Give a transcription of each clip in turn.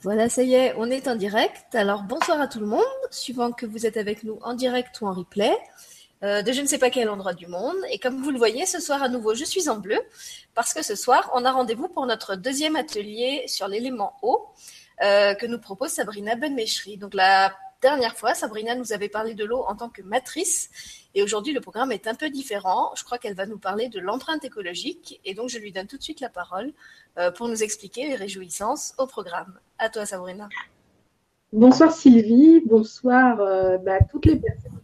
Voilà, ça y est, on est en direct. Alors bonsoir à tout le monde, suivant que vous êtes avec nous en direct ou en replay, euh, de je ne sais pas quel endroit du monde. Et comme vous le voyez, ce soir à nouveau, je suis en bleu, parce que ce soir, on a rendez-vous pour notre deuxième atelier sur l'élément eau euh, que nous propose Sabrina Benmeshri. Donc la dernière fois, Sabrina nous avait parlé de l'eau en tant que matrice. Et aujourd'hui, le programme est un peu différent. Je crois qu'elle va nous parler de l'empreinte écologique. Et donc, je lui donne tout de suite la parole euh, pour nous expliquer les réjouissances au programme. À toi, Sabrina. Bonsoir Sylvie, bonsoir euh, bah, toutes les personnes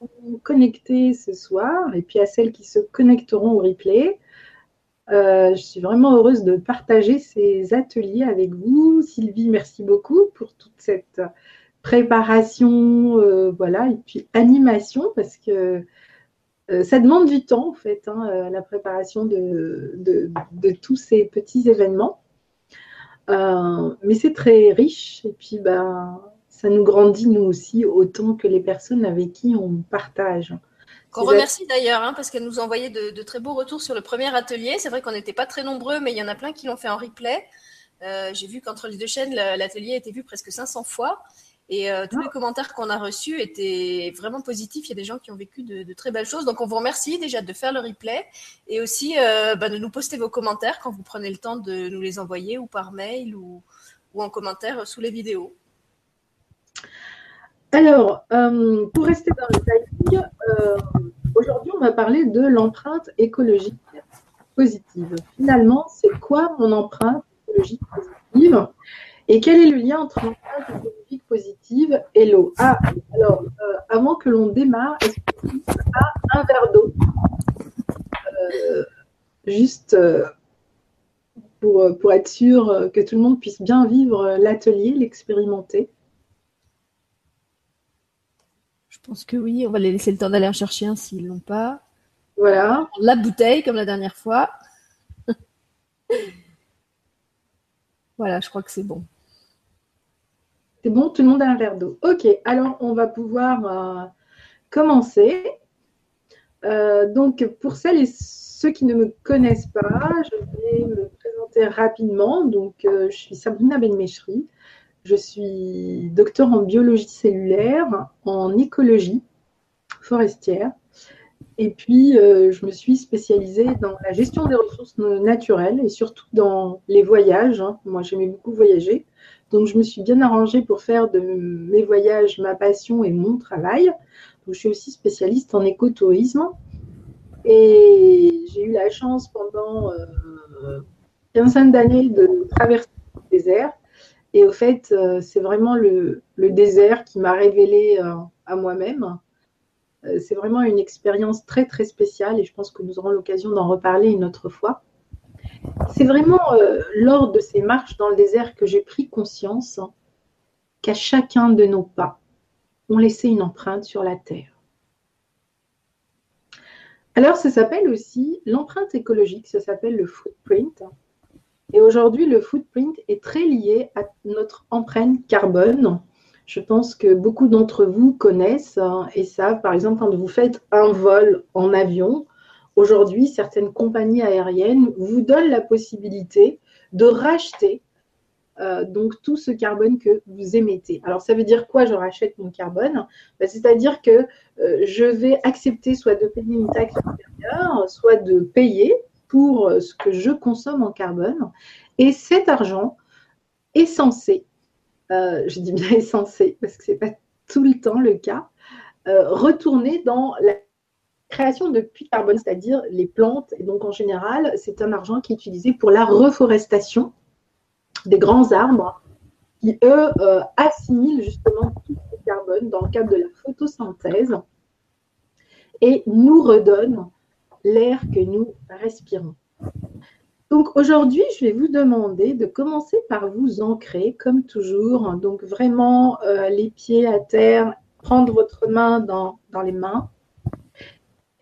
qui sont connectées ce soir et puis à celles qui se connecteront au replay. Euh, je suis vraiment heureuse de partager ces ateliers avec vous. Sylvie, merci beaucoup pour toute cette préparation, voilà, et puis animation, parce que ça demande du temps, en fait, hein, la préparation de, de, tous ces petits événements. Euh, mais c'est très riche et puis ben, ça nous grandit nous aussi autant que les personnes avec qui on partage. Qu'on remercie d'ailleurs hein, parce qu'elle nous a envoyé de, très beaux retours sur le premier atelier. C'est vrai qu'on n'était pas très nombreux, mais il y en a plein qui l'ont fait en replay. Euh, j'ai vu qu'entre les deux chaînes, l'atelier a été vu presque 500 fois. Et euh, tous les commentaires qu'on a reçus étaient vraiment positifs. Il y a des gens qui ont vécu de, très belles choses. Donc, on vous remercie déjà de faire le replay et aussi euh, bah, de nous poster vos commentaires quand vous prenez le temps de nous les envoyer ou par mail ou, en commentaire sous les vidéos. Alors, euh, pour rester dans le timing, aujourd'hui, on va parler de l'empreinte écologique positive. Finalement, c'est quoi mon empreinte écologique positive? Et quel est le lien entre l'empreinte écologique positive et l'eau? Ah, alors, euh, avant que l'on démarre, est-ce que tu as un verre d'eau? Euh, Juste euh, pour, pour, être sûr que tout le monde puisse bien vivre l'atelier, l'expérimenter. Je pense que oui, on va les laisser le temps d'aller en chercher un s'ils ne l'ont pas. Voilà. La bouteille, comme la dernière fois. voilà, je crois que c'est bon. C'est bon, tout le monde a un verre d'eau. Ok, alors on va pouvoir euh, commencer. Euh, donc, pour celles et ceux qui ne me connaissent pas, je vais me présenter rapidement. Donc, euh, je suis Sabrina Benmeshri. Je suis docteur en biologie cellulaire, en écologie forestière. Et puis, je me suis spécialisée dans la gestion des ressources naturelles et surtout dans les voyages. Hein. Moi, j'aimais beaucoup voyager. Donc, je me suis bien arrangée pour faire de mes voyages ma passion et mon travail. Donc, je suis aussi spécialiste en écotourisme. Et j'ai eu la chance pendant euh, quinzaine d'années de traverser le désert. Et au fait, euh, c'est vraiment le, désert qui m'a révélé euh, à moi-même. Euh, c'est vraiment une expérience très, très spéciale et je pense que nous aurons l'occasion d'en reparler une autre fois. C'est vraiment euh, lors de ces marches dans le désert que j'ai pris conscience qu'à chacun de nos pas, on laissait une empreinte sur la terre. Alors, ça s'appelle aussi l'empreinte écologique, ça s'appelle le footprint. Et aujourd'hui, le footprint est très lié à notre empreinte carbone. Je pense que beaucoup d'entre vous connaissent hein, et savent, par exemple, quand vous faites un vol en avion, Aujourd'hui, certaines compagnies aériennes vous donnent la possibilité de racheter euh, donc tout ce carbone que vous émettez. Alors ça veut dire quoi je rachète mon carbone? Ben, C'est-à-dire que euh, je vais accepter soit de payer une taxe supérieure, soit de payer pour euh, ce que je consomme en carbone. Et cet argent est censé, je dis bien est censé parce que ce n'est pas tout le temps le cas, retourner dans la création de puits de carbone, c'est-à-dire les plantes. Et donc, en général, c'est un argent qui est utilisé pour la reforestation des grands arbres qui, eux, euh, assimilent justement tout ce carbone dans le cadre de la photosynthèse et nous redonnent l'air que nous respirons. Donc aujourd'hui, je vais vous demander de commencer par vous ancrer, comme toujours. Donc vraiment euh, les pieds à terre, prendre votre main dans, dans les mains,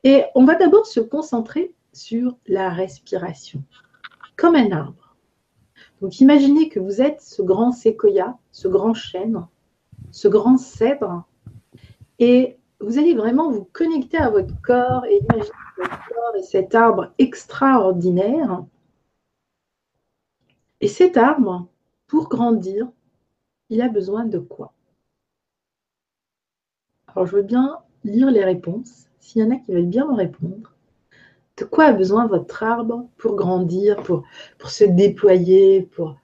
et on va d'abord se concentrer sur la respiration, comme un arbre. Donc imaginez que vous êtes ce grand séquoia, ce grand chêne, ce grand cèdre, et vous allez vraiment vous connecter à votre corps et imaginer votre corps et cet arbre extraordinaire. Et cet arbre, pour grandir, il a besoin de quoi? Alors, je veux bien lire les réponses. S'il y en a qui veulent bien me répondre, de quoi a besoin votre arbre pour grandir, pour, se déployer, pour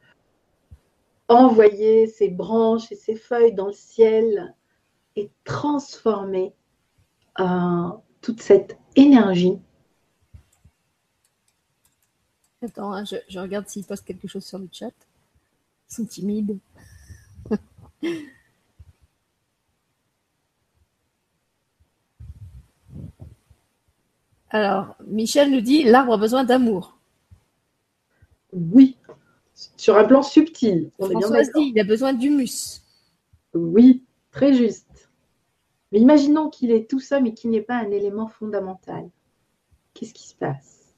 envoyer ses branches et ses feuilles dans le ciel et transformer euh, toute cette énergie? Attends, hein, je, regarde s'ils postent quelque chose sur le chat. Ils sont timides. Alors, Michel nous dit l'arbre a besoin d'amour. Oui, sur un plan subtil. On Françoise est dit il a besoin d'humus. Oui, très juste. Mais imaginons qu'il est tout ça, mais qu'il n'est pas un élément fondamental. Qu'est-ce qui se passe?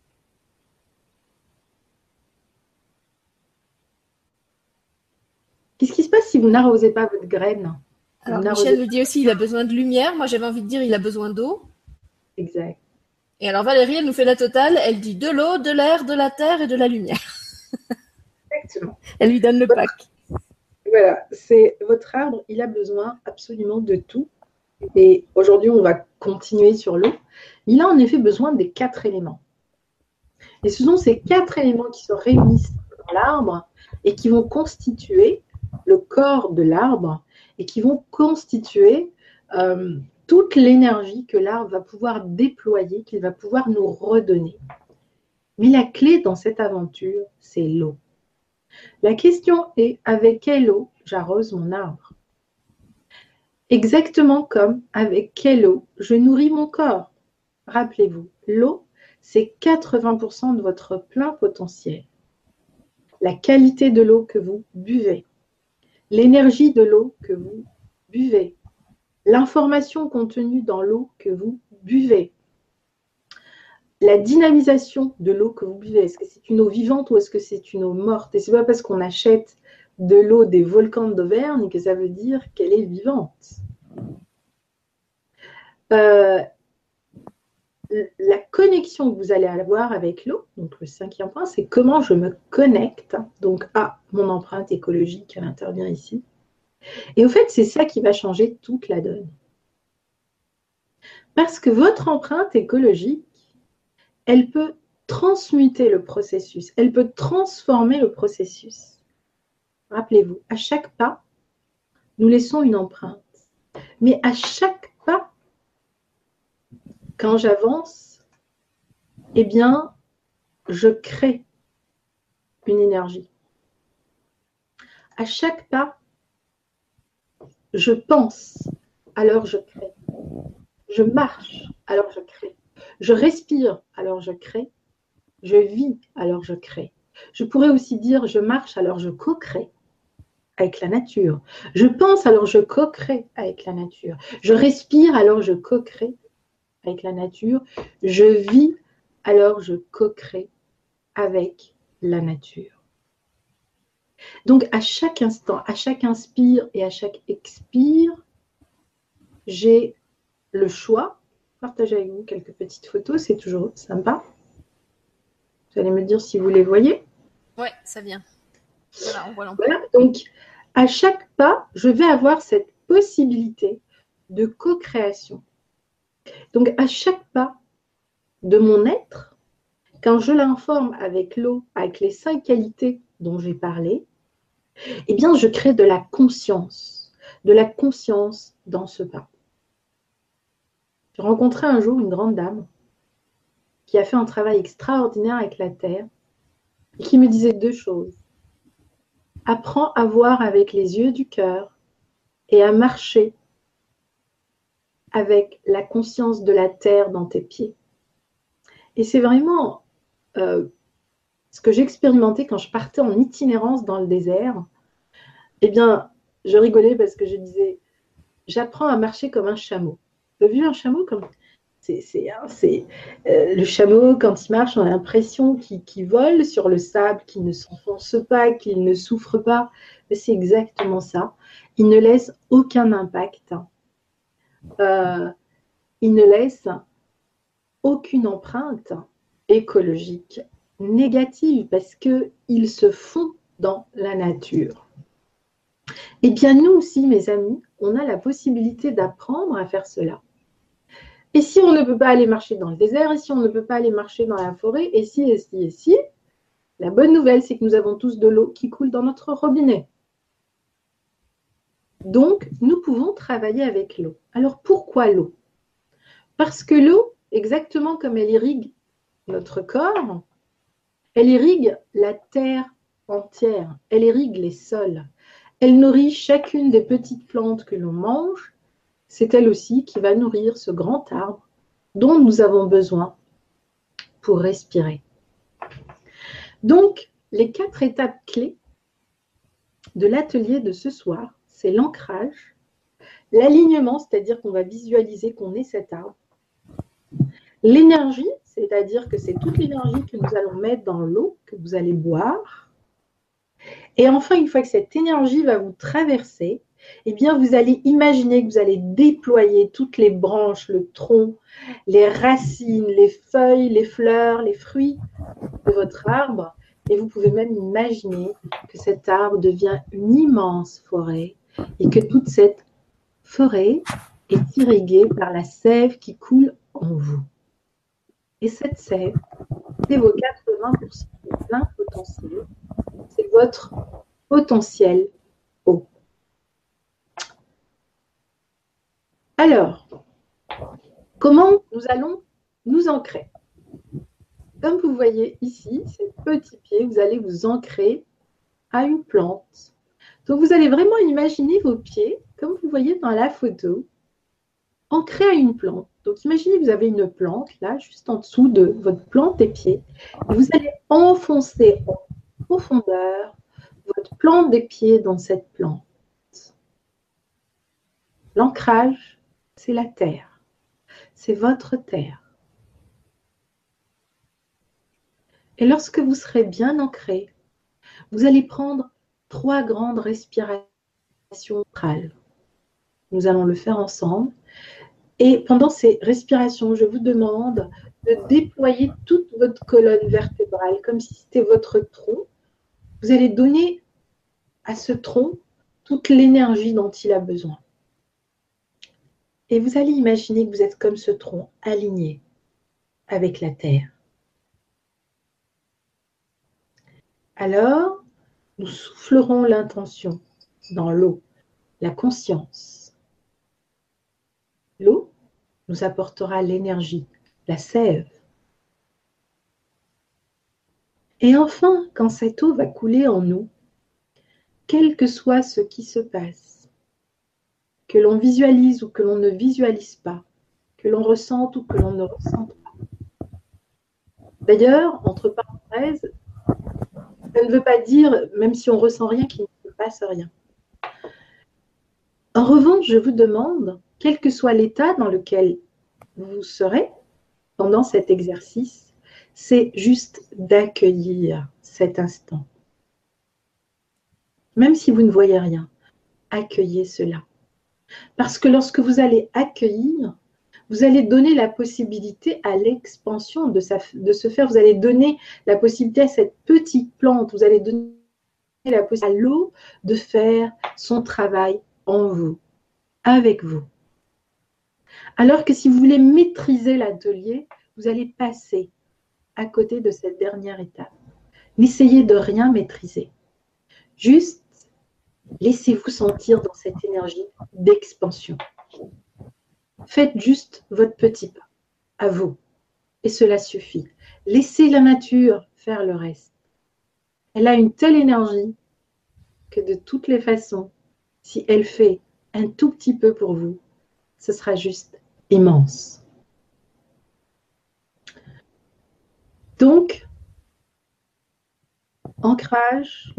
Qu'est-ce qui se passe si vous n'arrosez pas votre graine? Alors, Michel nous dit aussi il a besoin de lumière. Moi, j'avais envie de dire il a besoin d'eau. Exact. Et alors Valérie, elle nous fait la totale. Elle dit de l'eau, de l'air, de la terre et de la lumière. Exactement. Elle lui donne le pack. Voilà, c'est votre arbre, il a besoin absolument de tout. Et aujourd'hui, on va continuer sur l'eau. Il a en effet besoin des quatre éléments. Et ce sont ces quatre éléments qui se réunissent dans l'arbre et qui vont constituer le corps de l'arbre et qui vont constituer euh, toute l'énergie que l'arbre va pouvoir déployer, qu'il va pouvoir nous redonner. Mais la clé dans cette aventure, c'est l'eau. La question est avec quelle eau j'arrose mon arbre? Exactement comme avec quelle eau je nourris mon corps. Rappelez-vous, l'eau, c'est 80% de votre plein potentiel. La qualité de l'eau que vous buvez, l'énergie de l'eau que vous buvez, l'information contenue dans l'eau que vous buvez, la dynamisation de l'eau que vous buvez. Est-ce que c'est une eau vivante ou est-ce que c'est une eau morte? Et c'est pas parce qu'on achète de l'eau des volcans d'Auvergne que ça veut dire qu'elle est vivante. Euh, la connexion que vous allez avoir avec l'eau, donc le cinquième point, c'est comment je me connecte donc à mon empreinte écologique, elle intervient ici, et au fait, c'est ça qui va changer toute la donne. Parce que votre empreinte écologique, elle peut transmuter le processus, elle peut transformer le processus. Rappelez-vous, à chaque pas, nous laissons une empreinte. Mais à chaque pas, quand j'avance, eh bien, je crée une énergie. À chaque pas, je pense, alors je crée. Je marche, alors je crée. Je respire, alors je crée. Je vis, alors je crée. Je pourrais aussi dire je marche, alors je co-crée avec la nature. Je pense, alors je co-crée avec la nature. Je respire, alors je co-crée avec la nature. Je vis, alors je co-crée avec la nature. Donc à chaque instant, à chaque inspire et à chaque expire, j'ai le choix. Partager avec vous quelques petites photos, c'est toujours sympa. Vous allez me dire si vous les voyez. Oui, ça vient. Voilà, on voit voilà, donc à chaque pas, je vais avoir cette possibilité de co-création. Donc à chaque pas de mon être, quand je l'informe avec l'eau, avec les cinq qualités dont j'ai parlé, eh bien, je crée de la conscience, de la conscience dans ce pas. J'ai rencontré un jour une grande dame qui a fait un travail extraordinaire avec la terre et qui me disait deux choses. Apprends à voir avec les yeux du cœur et à marcher avec la conscience de la terre dans tes pieds. Et c'est vraiment euh, ce que j'expérimentais quand je partais en itinérance dans le désert, eh bien, je rigolais parce que je disais, j'apprends à marcher comme un chameau. Vous avez vu un chameau comme hein, euh, le chameau quand il marche, on a l'impression qu'il vole sur le sable, qu'il ne s'enfonce pas, qu'il ne souffre pas. C'est exactement ça. Il ne laisse aucun impact. Euh, il ne laisse aucune empreinte écologique négative parce qu'ils se font dans la nature. Eh bien, nous aussi, mes amis, on a la possibilité d'apprendre à faire cela. Et si on ne peut pas aller marcher dans le désert, et si on ne peut pas aller marcher dans la forêt, et si, et si, et si, la bonne nouvelle, c'est que nous avons tous de l'eau qui coule dans notre robinet. Donc, nous pouvons travailler avec l'eau. Alors, pourquoi l'eau? Parce que l'eau, exactement comme elle irrigue notre corps, elle irrigue la terre entière, elle irrigue les sols, elle nourrit chacune des petites plantes que l'on mange, c'est elle aussi qui va nourrir ce grand arbre dont nous avons besoin pour respirer. Donc, les quatre étapes clés de l'atelier de ce soir, c'est l'ancrage, l'alignement, c'est-à-dire qu'on va visualiser qu'on est cet arbre, l'énergie, c'est-à-dire que c'est toute l'énergie que nous allons mettre dans l'eau que vous allez boire, et enfin, une fois que cette énergie va vous traverser, eh bien, vous allez imaginer que vous allez déployer toutes les branches, le tronc, les racines, les feuilles, les fleurs, les fruits de votre arbre. Et vous pouvez même imaginer que cet arbre devient une immense forêt et que toute cette forêt est irriguée par la sève qui coule en vous. Et cette sève, c'est vos 80% de plein potentiel, c'est votre potentiel haut. Alors, comment nous allons nous ancrer? Comme vous voyez ici, ces petits pieds, vous allez vous ancrer à une plante. Donc, vous allez vraiment imaginer vos pieds, comme vous voyez dans la photo, ancrés à une plante. Donc, imaginez vous avez une plante là, juste en dessous de votre plante des pieds. Vous allez enfoncer en profondeur votre plante des pieds dans cette plante. L'ancrage, c'est la terre. C'est votre terre. Et lorsque vous serez bien ancré, vous allez prendre trois grandes respirations orales. Nous allons le faire ensemble. Et pendant ces respirations, je vous demande de déployer toute votre colonne vertébrale comme si c'était votre tronc. Vous allez donner à ce tronc toute l'énergie dont il a besoin. Et vous allez imaginer que vous êtes comme ce tronc aligné avec la terre. Alors, nous soufflerons l'intention dans l'eau, la conscience. Nous apportera l'énergie, la sève. Et enfin, quand cette eau va couler en nous, quel que soit ce qui se passe, que l'on visualise ou que l'on ne visualise pas, que l'on ressente ou que l'on ne ressente pas. D'ailleurs, entre parenthèses, ça ne veut pas dire, même si on ressent rien, qu'il ne se passe rien. En revanche, je vous demande, quel que soit l'état dans lequel vous serez pendant cet exercice, c'est juste d'accueillir cet instant. Même si vous ne voyez rien, accueillez cela. Parce que lorsque vous allez accueillir, vous allez donner la possibilité à l'expansion de, se faire, vous allez donner la possibilité à cette petite plante, vous allez donner la possibilité à l'eau de faire son travail en vous, avec vous. Alors que si vous voulez maîtriser l'atelier, vous allez passer à côté de cette dernière étape. N'essayez de rien maîtriser. Juste Laissez-vous sentir dans cette énergie d'expansion. Faites juste votre petit pas, à vous. Et cela suffit. Laissez la nature faire le reste. Elle a une telle énergie que de toutes les façons, si elle fait un tout petit peu pour vous, ce sera juste immense. Donc, ancrage,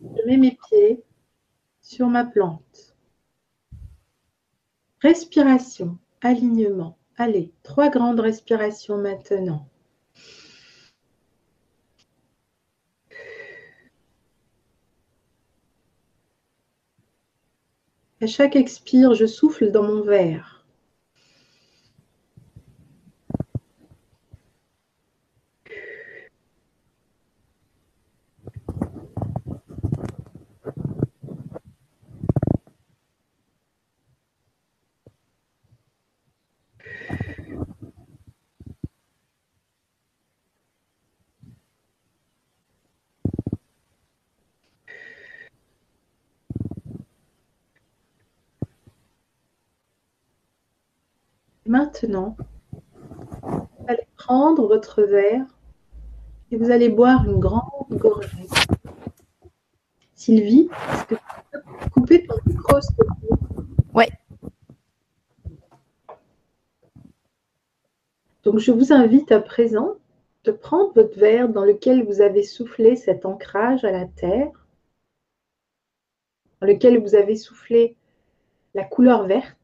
je mets mes pieds sur ma plante. Respiration, alignement. Allez, trois grandes respirations maintenant. À chaque expire, je souffle dans mon verre. Maintenant, vous allez prendre votre verre et vous allez boire une grande gorgée. Sylvie, est-ce que tu peux couper ton micro s'il te plaît? Ouais. Donc, je vous invite à présent de prendre votre verre dans lequel vous avez soufflé cet ancrage à la terre, dans lequel vous avez soufflé la couleur verte.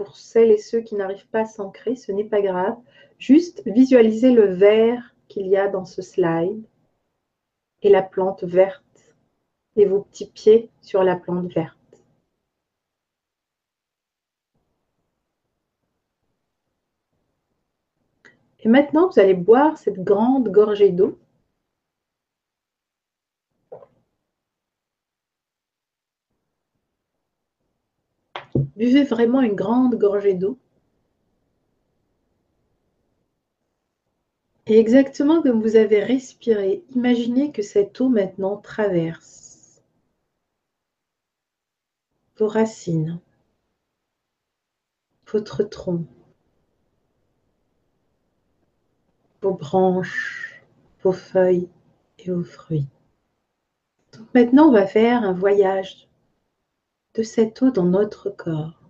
Pour celles et ceux qui n'arrivent pas à s'ancrer, ce n'est pas grave. Juste visualisez le vert qu'il y a dans ce slide et la plante verte et vos petits pieds sur la plante verte. Et maintenant, vous allez boire cette grande gorgée d'eau. Buvez vraiment une grande gorgée d'eau. Et exactement comme vous avez respiré, imaginez que cette eau maintenant traverse vos racines, votre tronc, vos branches, vos feuilles et vos fruits. Donc maintenant, on va faire un voyage de cette eau dans notre corps.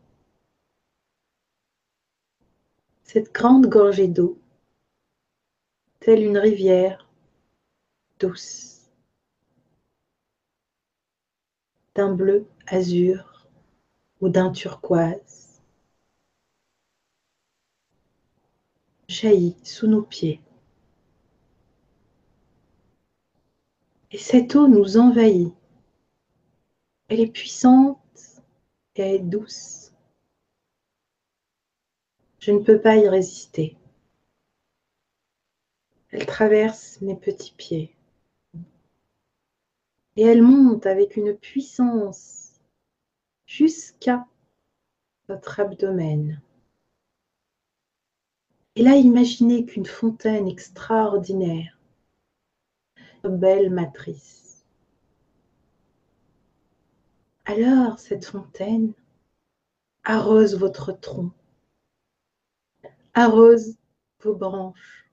Cette grande gorgée d'eau, telle une rivière douce, d'un bleu azur ou d'un turquoise, jaillit sous nos pieds. Et cette eau nous envahit. Elle est puissante est douce. Je ne peux pas y résister. Elle traverse mes petits pieds. Et elle monte avec une puissance jusqu'à votre abdomen. Et là, imaginez qu'une fontaine extraordinaire, belle matrice. Alors, cette fontaine arrose votre tronc, arrose vos branches,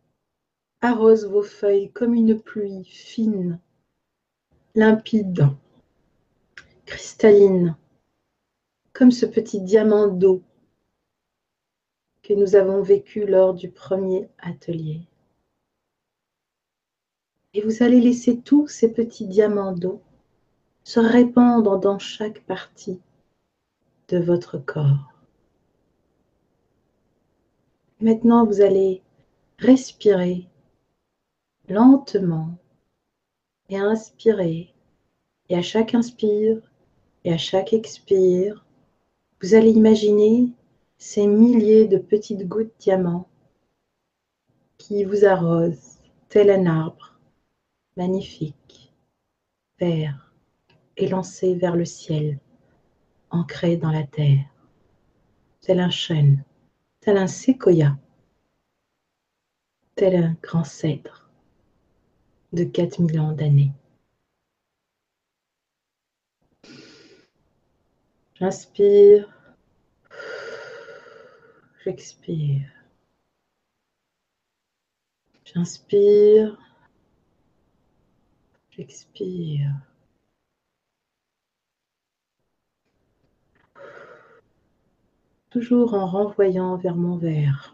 arrose vos feuilles comme une pluie fine, limpide, cristalline, comme ce petit diamant d'eau que nous avons vécu lors du premier atelier. Et vous allez laisser tous ces petits diamants d'eau se répandre dans chaque partie de votre corps. Maintenant, vous allez respirer lentement et inspirer. Et à chaque inspire et à chaque expire, vous allez imaginer ces milliers de petites gouttes diamants qui vous arrosent tel un arbre magnifique, vert, élancé vers le ciel, ancré dans la terre, tel un chêne, tel un séquoia, tel un grand cèdre de 4000 ans d'années. J'inspire, j'expire. J'inspire, j'expire. Toujours en renvoyant vers mon verre.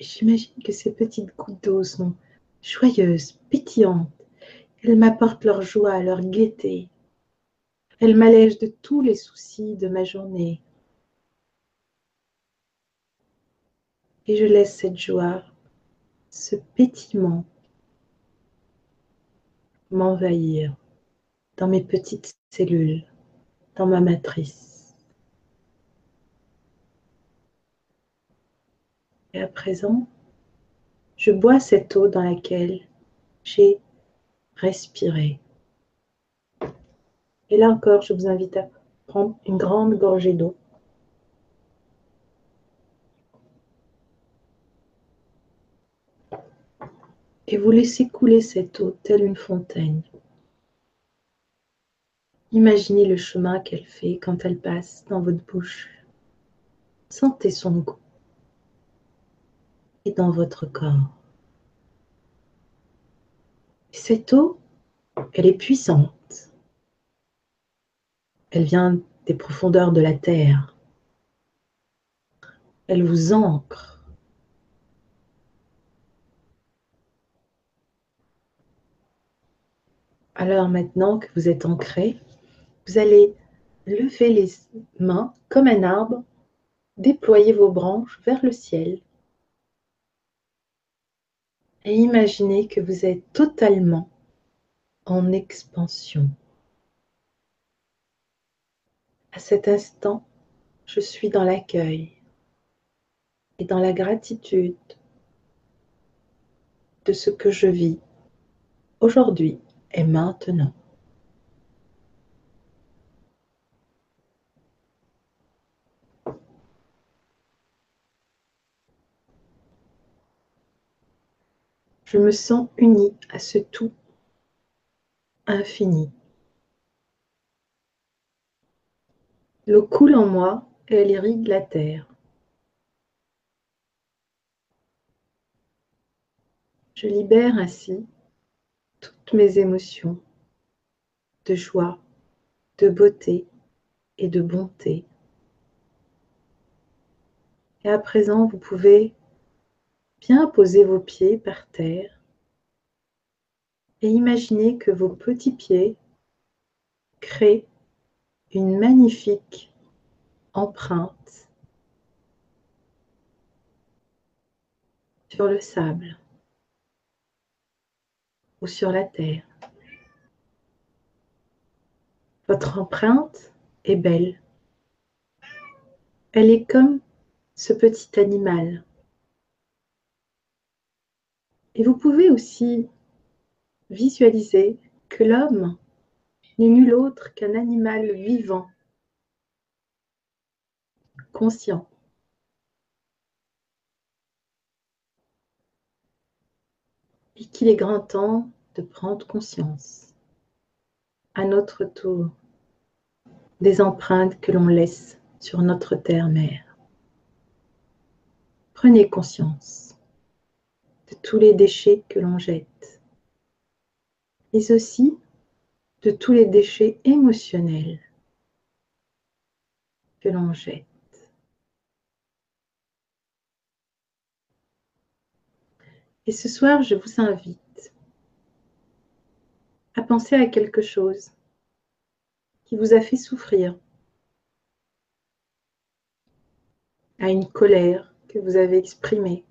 Et j'imagine que ces petites gouttes d'eau sont joyeuses, pétillantes. Elles m'apportent leur joie, leur gaieté. Elles m'allègent de tous les soucis de ma journée. Et je laisse cette joie, ce pétillement m'envahir dans mes petites cellules, dans ma matrice. Et à présent, je bois cette eau dans laquelle j'ai respiré. Et là encore, je vous invite à prendre une grande gorgée d'eau. Et vous laissez couler cette eau telle une fontaine. Imaginez le chemin qu'elle fait quand elle passe dans votre bouche. Sentez son goût. Dans votre corps. Cette eau, elle est puissante. Elle vient des profondeurs de la terre. Elle vous ancre. Alors maintenant que vous êtes ancré, vous allez lever les mains comme un arbre, déployer vos branches vers le ciel et imaginez que vous êtes totalement en expansion. À cet instant, je suis dans l'accueil et dans la gratitude de ce que je vis aujourd'hui et maintenant. Je me sens uni à ce tout infini. L'eau coule en moi et elle irrigue la terre. Je libère ainsi toutes mes émotions de joie, de beauté et de bonté. Et à présent, vous pouvez Bien poser vos pieds par terre et imaginez que vos petits pieds créent une magnifique empreinte sur le sable ou sur la terre. Votre empreinte est belle. Elle est comme ce petit animal et vous pouvez aussi visualiser que l'homme n'est nul autre qu'un animal vivant, conscient. Et qu'il est grand temps de prendre conscience, à notre tour, des empreintes que l'on laisse sur notre terre-mère. Prenez conscience tous les déchets que l'on jette, mais aussi de tous les déchets émotionnels que l'on jette. Et ce soir, je vous invite à penser à quelque chose qui vous a fait souffrir, à une colère que vous avez exprimée,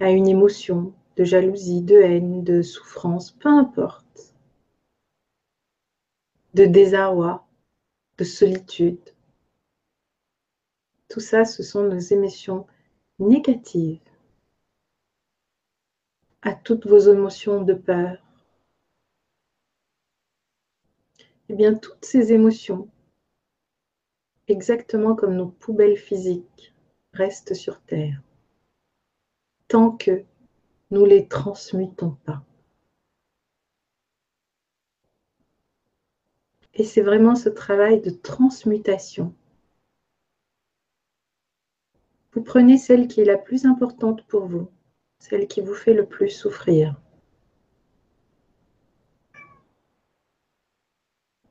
à une émotion de jalousie, de haine, de souffrance, peu importe, de désarroi, de solitude. Tout ça, ce sont nos émotions négatives à toutes vos émotions de peur. Eh bien, toutes ces émotions, exactement comme nos poubelles physiques, restent sur Terre tant que nous ne les transmutons pas. Et c'est vraiment ce travail de transmutation. Vous prenez celle qui est la plus importante pour vous, celle qui vous fait le plus souffrir.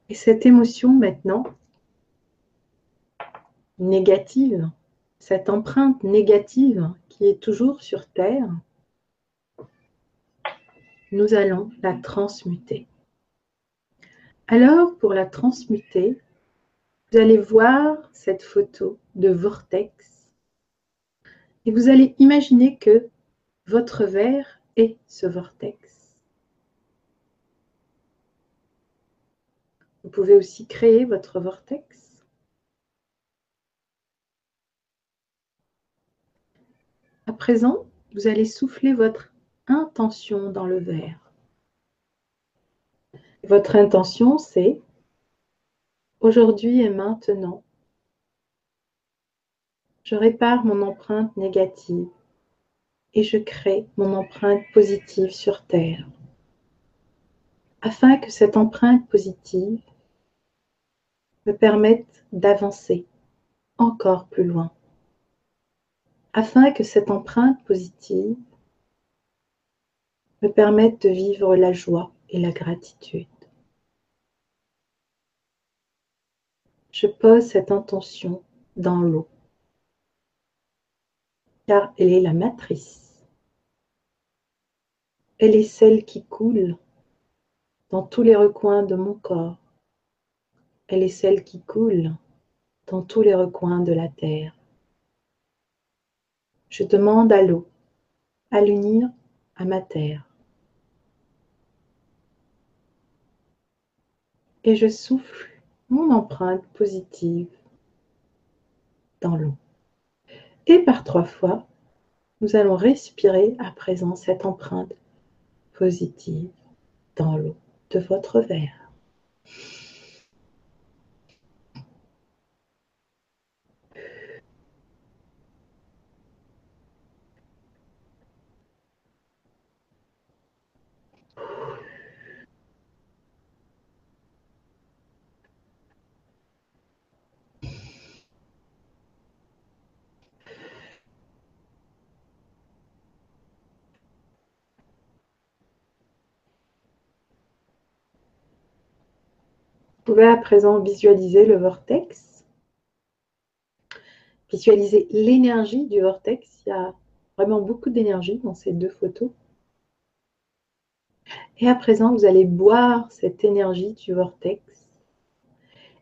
Et cette émotion maintenant, négative, cette empreinte négative qui est toujours sur Terre, nous allons la transmuter. Alors, pour la transmuter, vous allez voir cette photo de vortex et vous allez imaginer que votre verre est ce vortex. Vous pouvez aussi créer votre vortex À présent, vous allez souffler votre intention dans le verre. Votre intention, c'est aujourd'hui et maintenant, je répare mon empreinte négative et je crée mon empreinte positive sur Terre. Afin que cette empreinte positive me permette d'avancer encore plus loin. Afin que cette empreinte positive me permette de vivre la joie et la gratitude. Je pose cette intention dans l'eau, car elle est la matrice. Elle est celle qui coule dans tous les recoins de mon corps. Elle est celle qui coule dans tous les recoins de la terre. Je demande à l'eau à l'unir à ma terre. Et je souffle mon empreinte positive dans l'eau. Et par trois fois, nous allons respirer à présent cette empreinte positive dans l'eau de votre verre. Pouvez à présent visualiser le vortex, visualiser l'énergie du vortex. Il y a vraiment beaucoup d'énergie dans ces deux photos. Et à présent, vous allez boire cette énergie du vortex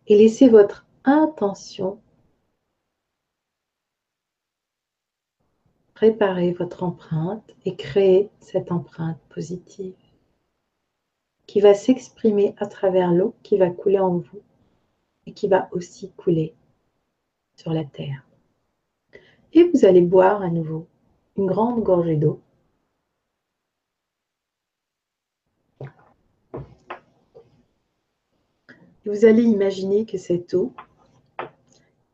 et laisser votre intention préparer votre empreinte et créer cette empreinte positive qui va s'exprimer à travers l'eau qui va couler en vous et qui va aussi couler sur la terre. Et vous allez boire à nouveau une grande gorgée d'eau. Vous allez imaginer que cette eau,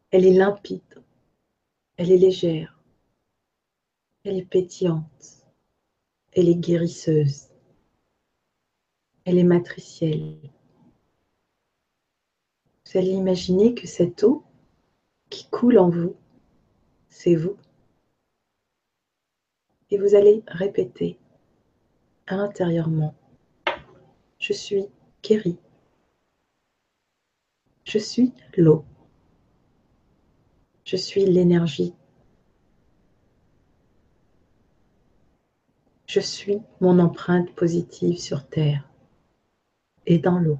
elle est limpide, elle est légère, elle est pétillante, elle est guérisseuse elle est matricielle. Vous allez imaginer que cette eau qui coule en vous, c'est vous. Et vous allez répéter intérieurement, je suis guéri. Je suis l'eau. Je suis l'énergie. Je suis mon empreinte positive sur Terre et dans l'eau.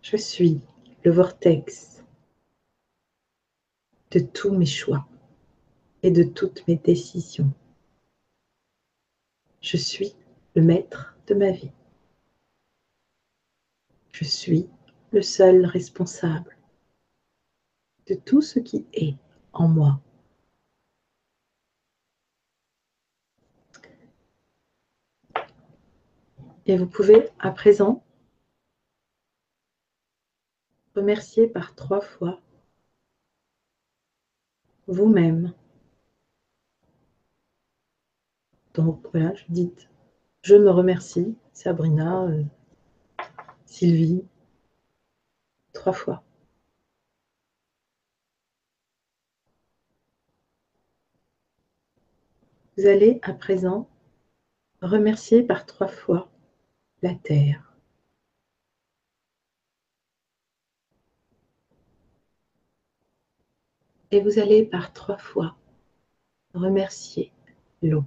Je suis le vortex de tous mes choix et de toutes mes décisions. Je suis le maître de ma vie. Je suis le seul responsable de tout ce qui est en moi. Et vous pouvez à présent remercier par trois fois vous-même. Donc voilà, je dis je me remercie, Sabrina, euh, Sylvie, trois fois. Vous allez à présent remercier par trois fois la terre. Et vous allez par trois fois remercier l'eau.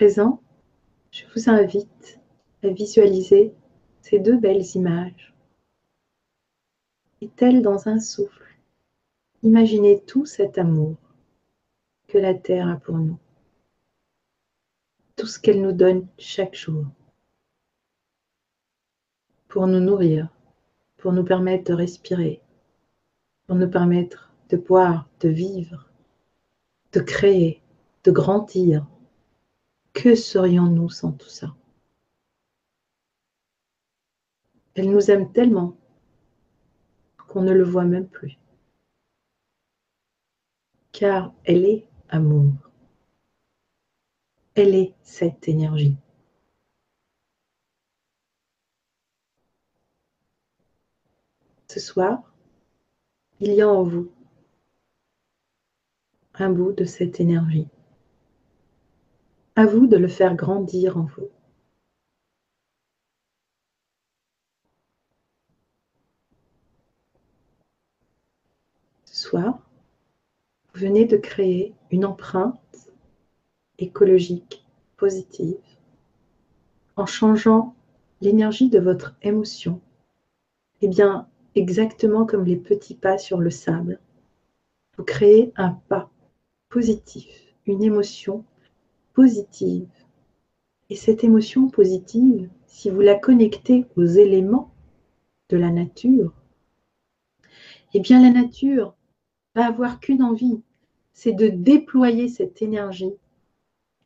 Présent, je vous invite à visualiser ces deux belles images. Et tel dans un souffle, imaginez tout cet amour que la Terre a pour nous, tout ce qu'elle nous donne chaque jour, pour nous nourrir, pour nous permettre de respirer, pour nous permettre de boire, de vivre, de créer, de grandir. Que serions-nous sans tout ça? Elle nous aime tellement qu'on ne le voit même plus. Car elle est amour. Elle est cette énergie. Ce soir, il y a en vous un bout de cette énergie. À vous de le faire grandir en vous. Ce soir, vous venez de créer une empreinte écologique positive en changeant l'énergie de votre émotion. Eh bien, exactement comme les petits pas sur le sable. Vous créez un pas positif, une émotion Et cette émotion positive, si vous la connectez aux éléments de la nature, eh bien la nature va avoir qu'une envie, c'est de déployer cette énergie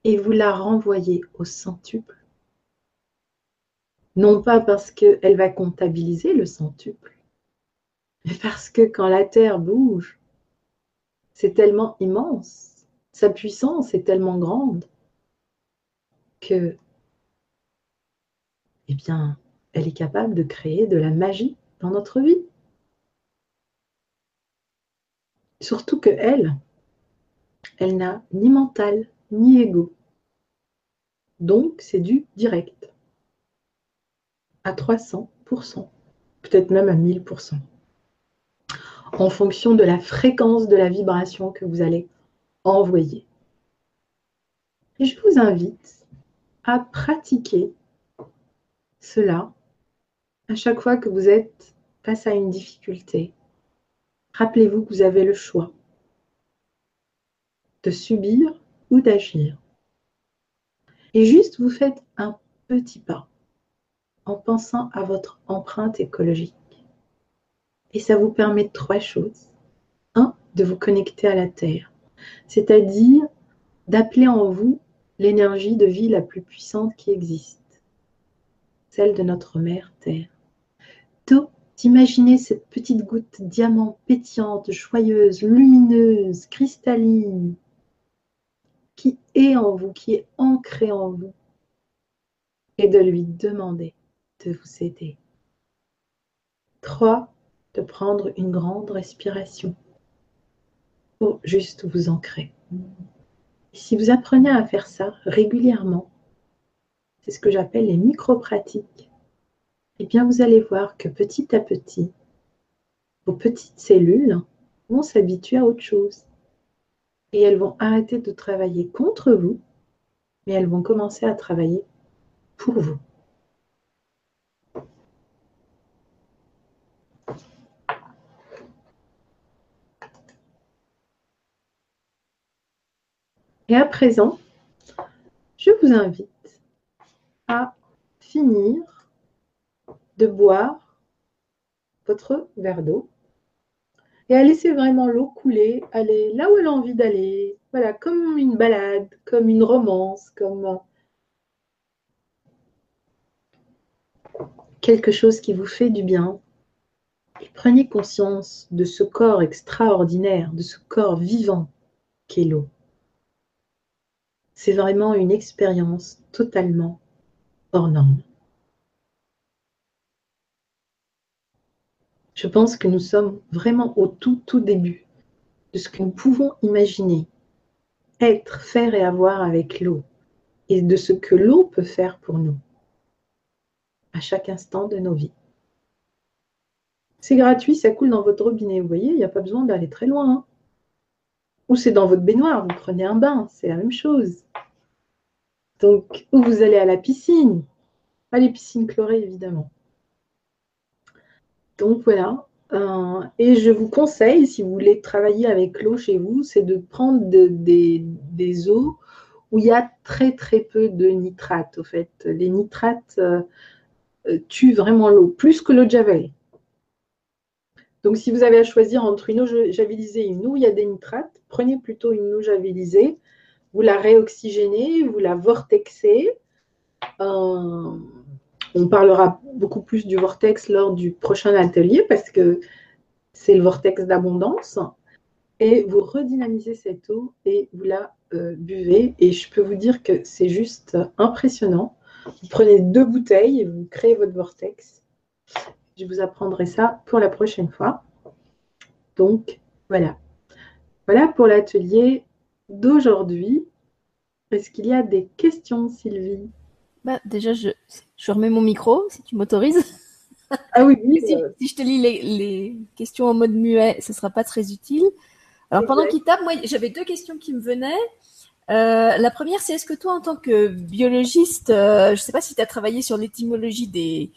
et vous la renvoyer au centuple. Non pas parce qu'elle va comptabiliser le centuple, parce que quand la Terre bouge, c'est tellement immense, sa puissance est tellement grande que, eh bien, elle est capable de créer de la magie dans notre vie. Surtout que elle, elle n'a ni mental ni ego. Donc, c'est du direct. À 300%, peut-être même à 1000% en fonction de la fréquence de la vibration que vous allez envoyer. Je vous invite à pratiquer cela à chaque fois que vous êtes face à une difficulté. Rappelez-vous que vous avez le choix de subir ou d'agir. Et juste vous faites un petit pas en pensant à votre empreinte écologique. Et ça vous permet trois choses. Un, de vous connecter à la Terre, c'est-à-dire d'appeler en vous l'énergie de vie la plus puissante qui existe, celle de notre mère Terre. Deux, d'imaginer cette petite goutte diamant pétillante, joyeuse, lumineuse, cristalline, qui est en vous, qui est ancrée en vous, et de lui demander de vous aider. Trois, de prendre une grande respiration pour juste vous ancrer. Si vous apprenez à faire ça régulièrement, c'est ce que j'appelle les micro-pratiques, eh bien vous allez voir que petit à petit, vos petites cellules vont s'habituer à autre chose. Et elles vont arrêter de travailler contre vous, mais elles vont commencer à travailler pour vous. Et à présent, je vous invite à finir de boire votre verre d'eau et à laisser vraiment l'eau couler, aller là où elle a envie d'aller, voilà, comme une balade, comme une romance, comme quelque chose qui vous fait du bien. Et prenez conscience de ce corps extraordinaire, de ce corps vivant qu'est l'eau. C'est vraiment une expérience totalement hors norme. Je pense que nous sommes vraiment au tout, tout début de ce que nous pouvons imaginer, être, faire et avoir avec l'eau, et de ce que l'eau peut faire pour nous à chaque instant de nos vies. C'est gratuit, ça coule dans votre robinet, vous voyez, il n'y a pas besoin d'aller très loin. Hein. Ou c'est dans votre baignoire, vous prenez un bain, c'est la même chose. Donc, où vous allez à la piscine, pas les piscines chlorées évidemment. Donc voilà. Euh, et je vous conseille, si vous voulez travailler avec l'eau chez vous, c'est de prendre des, eaux où il y a très très peu de nitrates. Au fait, les nitrates euh, euh, tuent vraiment l'eau, plus que l'eau de javel. Donc, si vous avez à choisir entre une eau javelisée et une eau il y a des nitrates, prenez plutôt une eau javelisée. Vous la réoxygénez, vous la vortexez. On parlera beaucoup plus du vortex lors du prochain atelier parce que c'est le vortex d'abondance. Et vous redynamisez cette eau et vous la euh, buvez. Et je peux vous dire que c'est juste impressionnant. Vous prenez deux bouteilles et vous créez votre vortex. Je vous apprendrai ça pour la prochaine fois. Donc, voilà. Voilà pour l'atelier d'aujourd'hui. Est-ce qu'il y a des questions, Sylvie? Bah, déjà, je, je remets mon micro, si tu m'autorises. Ah oui, euh. si, je te lis les, questions en mode muet, ce ne sera pas très utile. Alors, pendant qu'il tape, moi, j'avais deux questions qui me venaient. Euh, la première, c'est est-ce que toi, en tant que biologiste, euh, je ne sais pas si tu as travaillé sur l'étymologie des,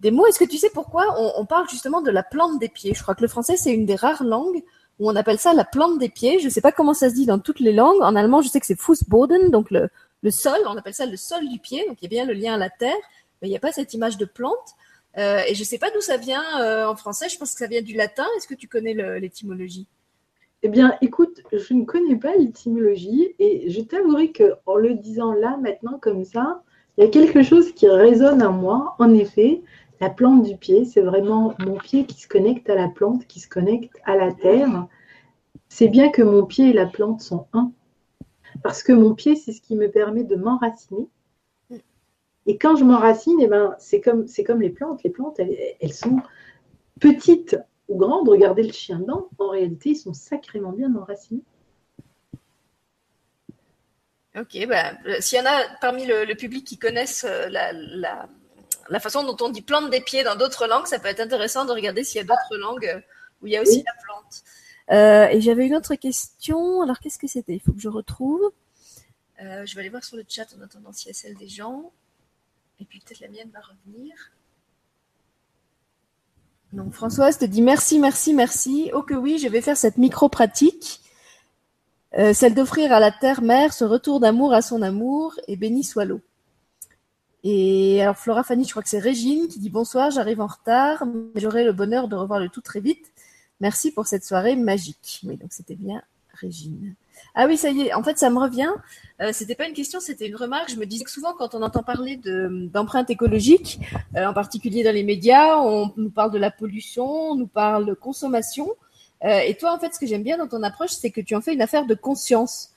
des mots, est-ce que tu sais pourquoi on, parle justement de la plante des pieds? Je crois que le français, c'est une des rares langues où on appelle ça la plante des pieds. Je ne sais pas comment ça se dit dans toutes les langues. En allemand, je sais que c'est Fußboden, donc le, sol, on appelle ça le sol du pied, donc il y a bien le lien à la terre, mais il n'y a pas cette image de plante. Euh, et je ne sais pas d'où ça vient euh, en français, je pense que ça vient du latin. Est-ce que tu connais l'étymologie? Eh bien, écoute, je ne connais pas l'étymologie et je t'avouerai qu'en le disant là, maintenant, comme ça, il y a quelque chose qui résonne à moi. En effet, la plante du pied, c'est vraiment mon pied qui se connecte à la plante, qui se connecte à la terre. C'est bien que mon pied et la plante sont un. Parce que mon pied, c'est ce qui me permet de m'enraciner. Et quand je m'enracine, eh ben, c'est comme, les plantes. Les plantes, elles, sont petites ou grandes. Regardez le chien dedans. En réalité, ils sont sacrément bien enracinés. Ok, ben, s'il y en a parmi le, public qui connaissent euh, la, la, façon dont on dit plante des pieds dans d'autres langues, ça peut être intéressant de regarder s'il y a d'autres langues où il y a aussi la plante. Euh, et j'avais une autre question. Alors, qu'est-ce que c'était? Il faut que je retrouve. Euh, je vais aller voir sur le chat en attendant s'il y a celle des gens. Et puis peut-être la mienne va revenir. Donc Françoise te dit merci, merci, merci. Oh que oui, je vais faire cette micro-pratique. Euh, celle d'offrir à la terre-mère ce retour d'amour à son amour et béni soit l'eau. Et alors Flora Fanny, je crois que c'est Régine qui dit bonsoir, j'arrive en retard, mais j'aurai le bonheur de revoir le tout très vite. Merci pour cette soirée magique. Oui, donc c'était bien Régine. Ah oui, ça y est. En fait, ça me revient. Euh, c'était pas une question, c'était une remarque. Je me disais que souvent, quand on entend parler d'empreinte écologique, euh, en particulier dans les médias, on nous parle de la pollution, on nous parle de consommation. Euh, et toi, en fait, ce que j'aime bien dans ton approche, c'est que tu en fais une affaire de conscience.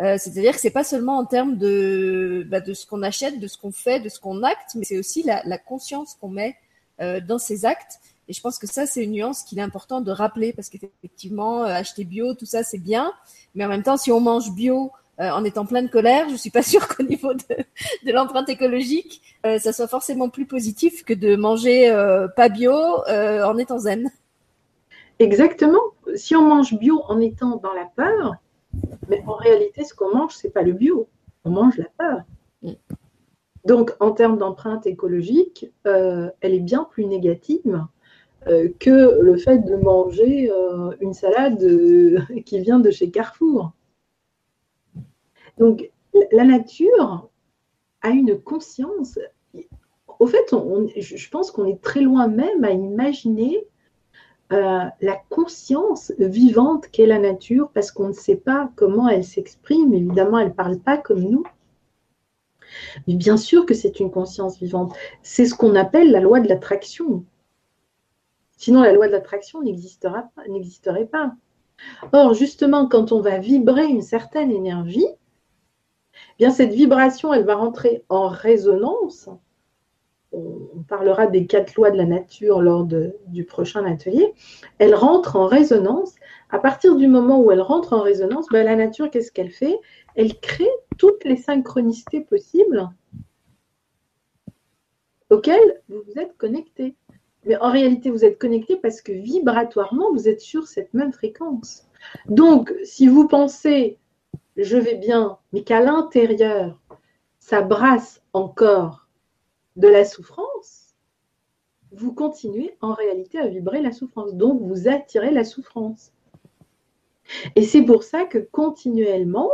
Euh, c'est-à-dire que c'est pas seulement en termes de, bah, de ce qu'on achète, de ce qu'on fait, de ce qu'on acte, mais c'est aussi la, la conscience qu'on met euh, dans ces actes. Et je pense que ça, c'est une nuance qu'il est important de rappeler parce qu'effectivement, euh, acheter bio, tout ça, c'est bien. Mais en même temps, si on mange bio euh, en étant plein de colère, je suis pas sûre qu'au niveau de, de l'empreinte écologique, euh, ça soit forcément plus positif que de manger pas bio en étant zen. Exactement. Si on mange bio en étant dans la peur, mais en réalité, ce qu'on mange, c'est pas le bio. On mange la peur. Mm. Donc, en termes d'empreinte écologique, elle est bien plus négative euh, que le fait de manger euh, une salade euh, qui vient de chez Carrefour. Donc, la nature a une conscience. Au fait, je pense qu'on est très loin même à imaginer la conscience vivante qu'est la nature parce qu'on ne sait pas comment elle s'exprime. Évidemment, elle ne parle pas comme nous. Mais bien sûr que c'est une conscience vivante. C'est ce qu'on appelle la loi de l'attraction. Sinon, la loi de l'attraction n'existerait pas. Or, justement, quand on va vibrer une certaine énergie, eh bien cette vibration, elle va rentrer en résonance. On parlera des quatre lois de la nature lors du prochain atelier. Elle rentre en résonance. À partir du moment où elle rentre en résonance, ben, la nature, qu'est-ce qu'elle fait? Elle crée toutes les synchronicités possibles auxquelles vous vous êtes connecté. Mais en réalité, vous êtes connecté parce que vibratoirement, vous êtes sur cette même fréquence. Donc, si vous pensez je vais bien, mais qu'à l'intérieur, ça brasse encore de la souffrance, vous continuez en réalité à vibrer la souffrance. Donc, vous attirez la souffrance. Et c'est pour ça que continuellement,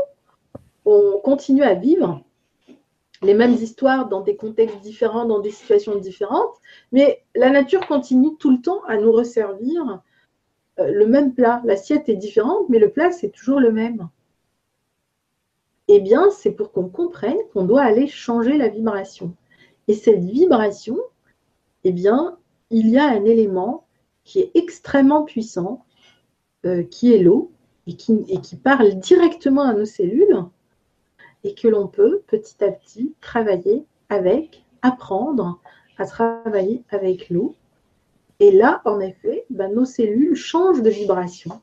on continue à vivre les mêmes histoires dans des contextes différents, dans des situations différentes, mais la nature continue tout le temps à nous resservir euh, le même plat. L'assiette est différente, mais le plat, c'est toujours le même. Eh bien, c'est pour qu'on comprenne qu'on doit aller changer la vibration. Et cette vibration, eh bien, il y a un élément qui est extrêmement puissant, euh, qui est l'eau, et qui, parle directement à nos cellules et que l'on peut petit à petit travailler avec, apprendre à travailler avec l'eau. Et là, en effet, ben, nos cellules changent de vibration.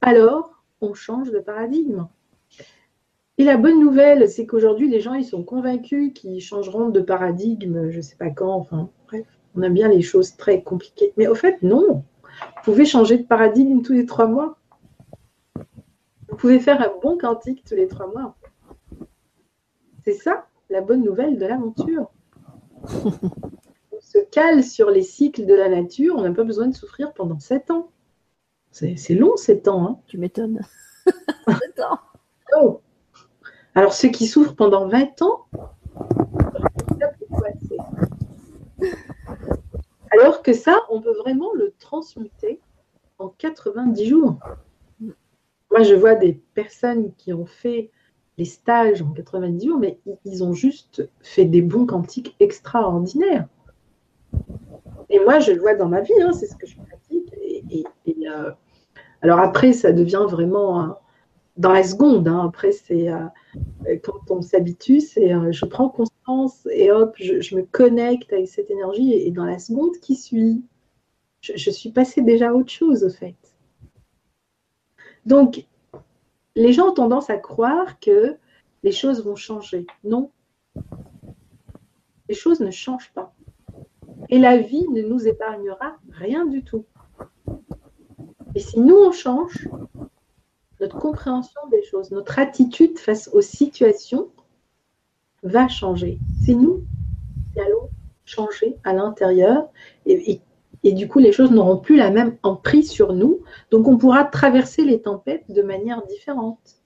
Alors, on change de paradigme. Et la bonne nouvelle, c'est qu'aujourd'hui, les gens, ils sont convaincus qu'ils changeront de paradigme, je ne sais pas quand, enfin, bref, on aime bien les choses très compliquées. Mais au fait, non. Vous pouvez changer de paradigme tous les trois mois. Vous pouvez faire un bon quantique tous les trois mois. C'est ça la bonne nouvelle de l'aventure. on se cale sur les cycles de la nature, on n'a pas besoin de souffrir pendant sept ans. C'est long sept ans. Hein. Tu m'étonnes. oh. Alors ceux qui souffrent pendant 20 ans, alors que ça, on peut vraiment le transmuter en 90 jours. Moi, je vois des personnes qui ont fait les stages en 90 jours, mais ils ont juste fait des bons quantiques extraordinaires. Et moi, je le vois dans ma vie, hein, c'est ce que je pratique. Et, euh, alors après, ça devient vraiment dans la seconde. Hein. après, c'est euh, quand on s'habitue, c'est euh, je prends conscience et hop, je, me connecte avec cette énergie. Et, dans la seconde qui suit, je, je suis passée déjà à autre chose, au fait. Donc, les gens ont tendance à croire que les choses vont changer. Non. Les choses ne changent pas. Et la vie ne nous épargnera rien du tout. Et si nous, on change, notre compréhension des choses, notre attitude face aux situations va changer. C'est nous qui allons changer à l'intérieur et, du coup, les choses n'auront plus la même emprise sur nous. Donc, on pourra traverser les tempêtes de manière différente,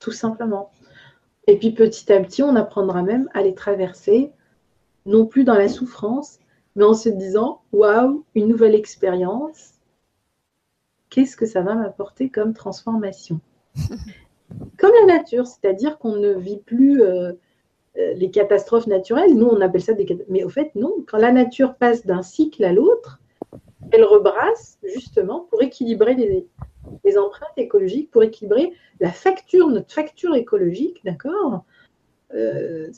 tout simplement. Et puis, petit à petit, on apprendra même à les traverser, non plus dans la souffrance, mais en se disant Waouh, une nouvelle expérience. Qu'est-ce que ça va m'apporter comme transformation Comme la nature, c'est-à-dire qu'on ne vit plus. Euh, euh, les catastrophes naturelles, nous on appelle ça des catastrophes. Mais au fait, non, quand la nature passe d'un cycle à l'autre, elle rebrasse justement pour équilibrer les, empreintes écologiques, pour équilibrer la facture, notre facture écologique, d'accord? Euh,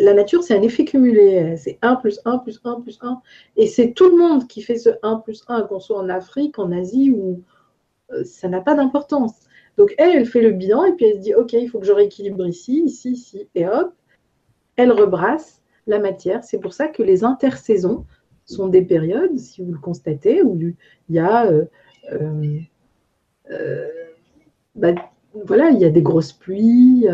la, nature, c'est un effet cumulé. C'est 1 plus 1 plus 1 plus 1. Et c'est tout le monde qui fait ce 1 plus 1, qu'on soit en Afrique, en Asie, ou euh, ça n'a pas d'importance. Donc, elle, elle fait le bilan et puis elle se dit, OK, il faut que je rééquilibre ici, ici, ici, et hop, elle rebrasse la matière. C'est pour ça que les intersaisons sont des périodes, si vous le constatez, où il y a, euh, euh, bah, voilà, il y a des grosses pluies,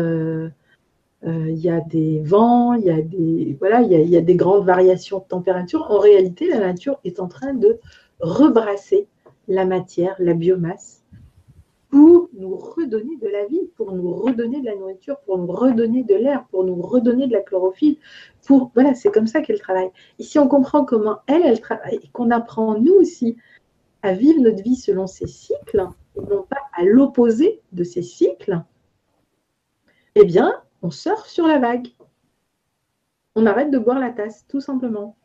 il y a des vents, il y a des, voilà, il y a, des grandes variations de température. En réalité, la nature est en train de rebrasser la matière, la biomasse, pour nous redonner de la vie, pour nous redonner de la nourriture, pour nous redonner de l'air, pour nous redonner de la chlorophylle. Pour voilà, c'est comme ça qu'elle travaille. Ici, on comprend comment elle, elle travaille et qu'on apprend nous aussi à vivre notre vie selon ses cycles et non pas à l'opposé de ces cycles. Eh bien, on surfe sur la vague. On arrête de boire la tasse, tout simplement.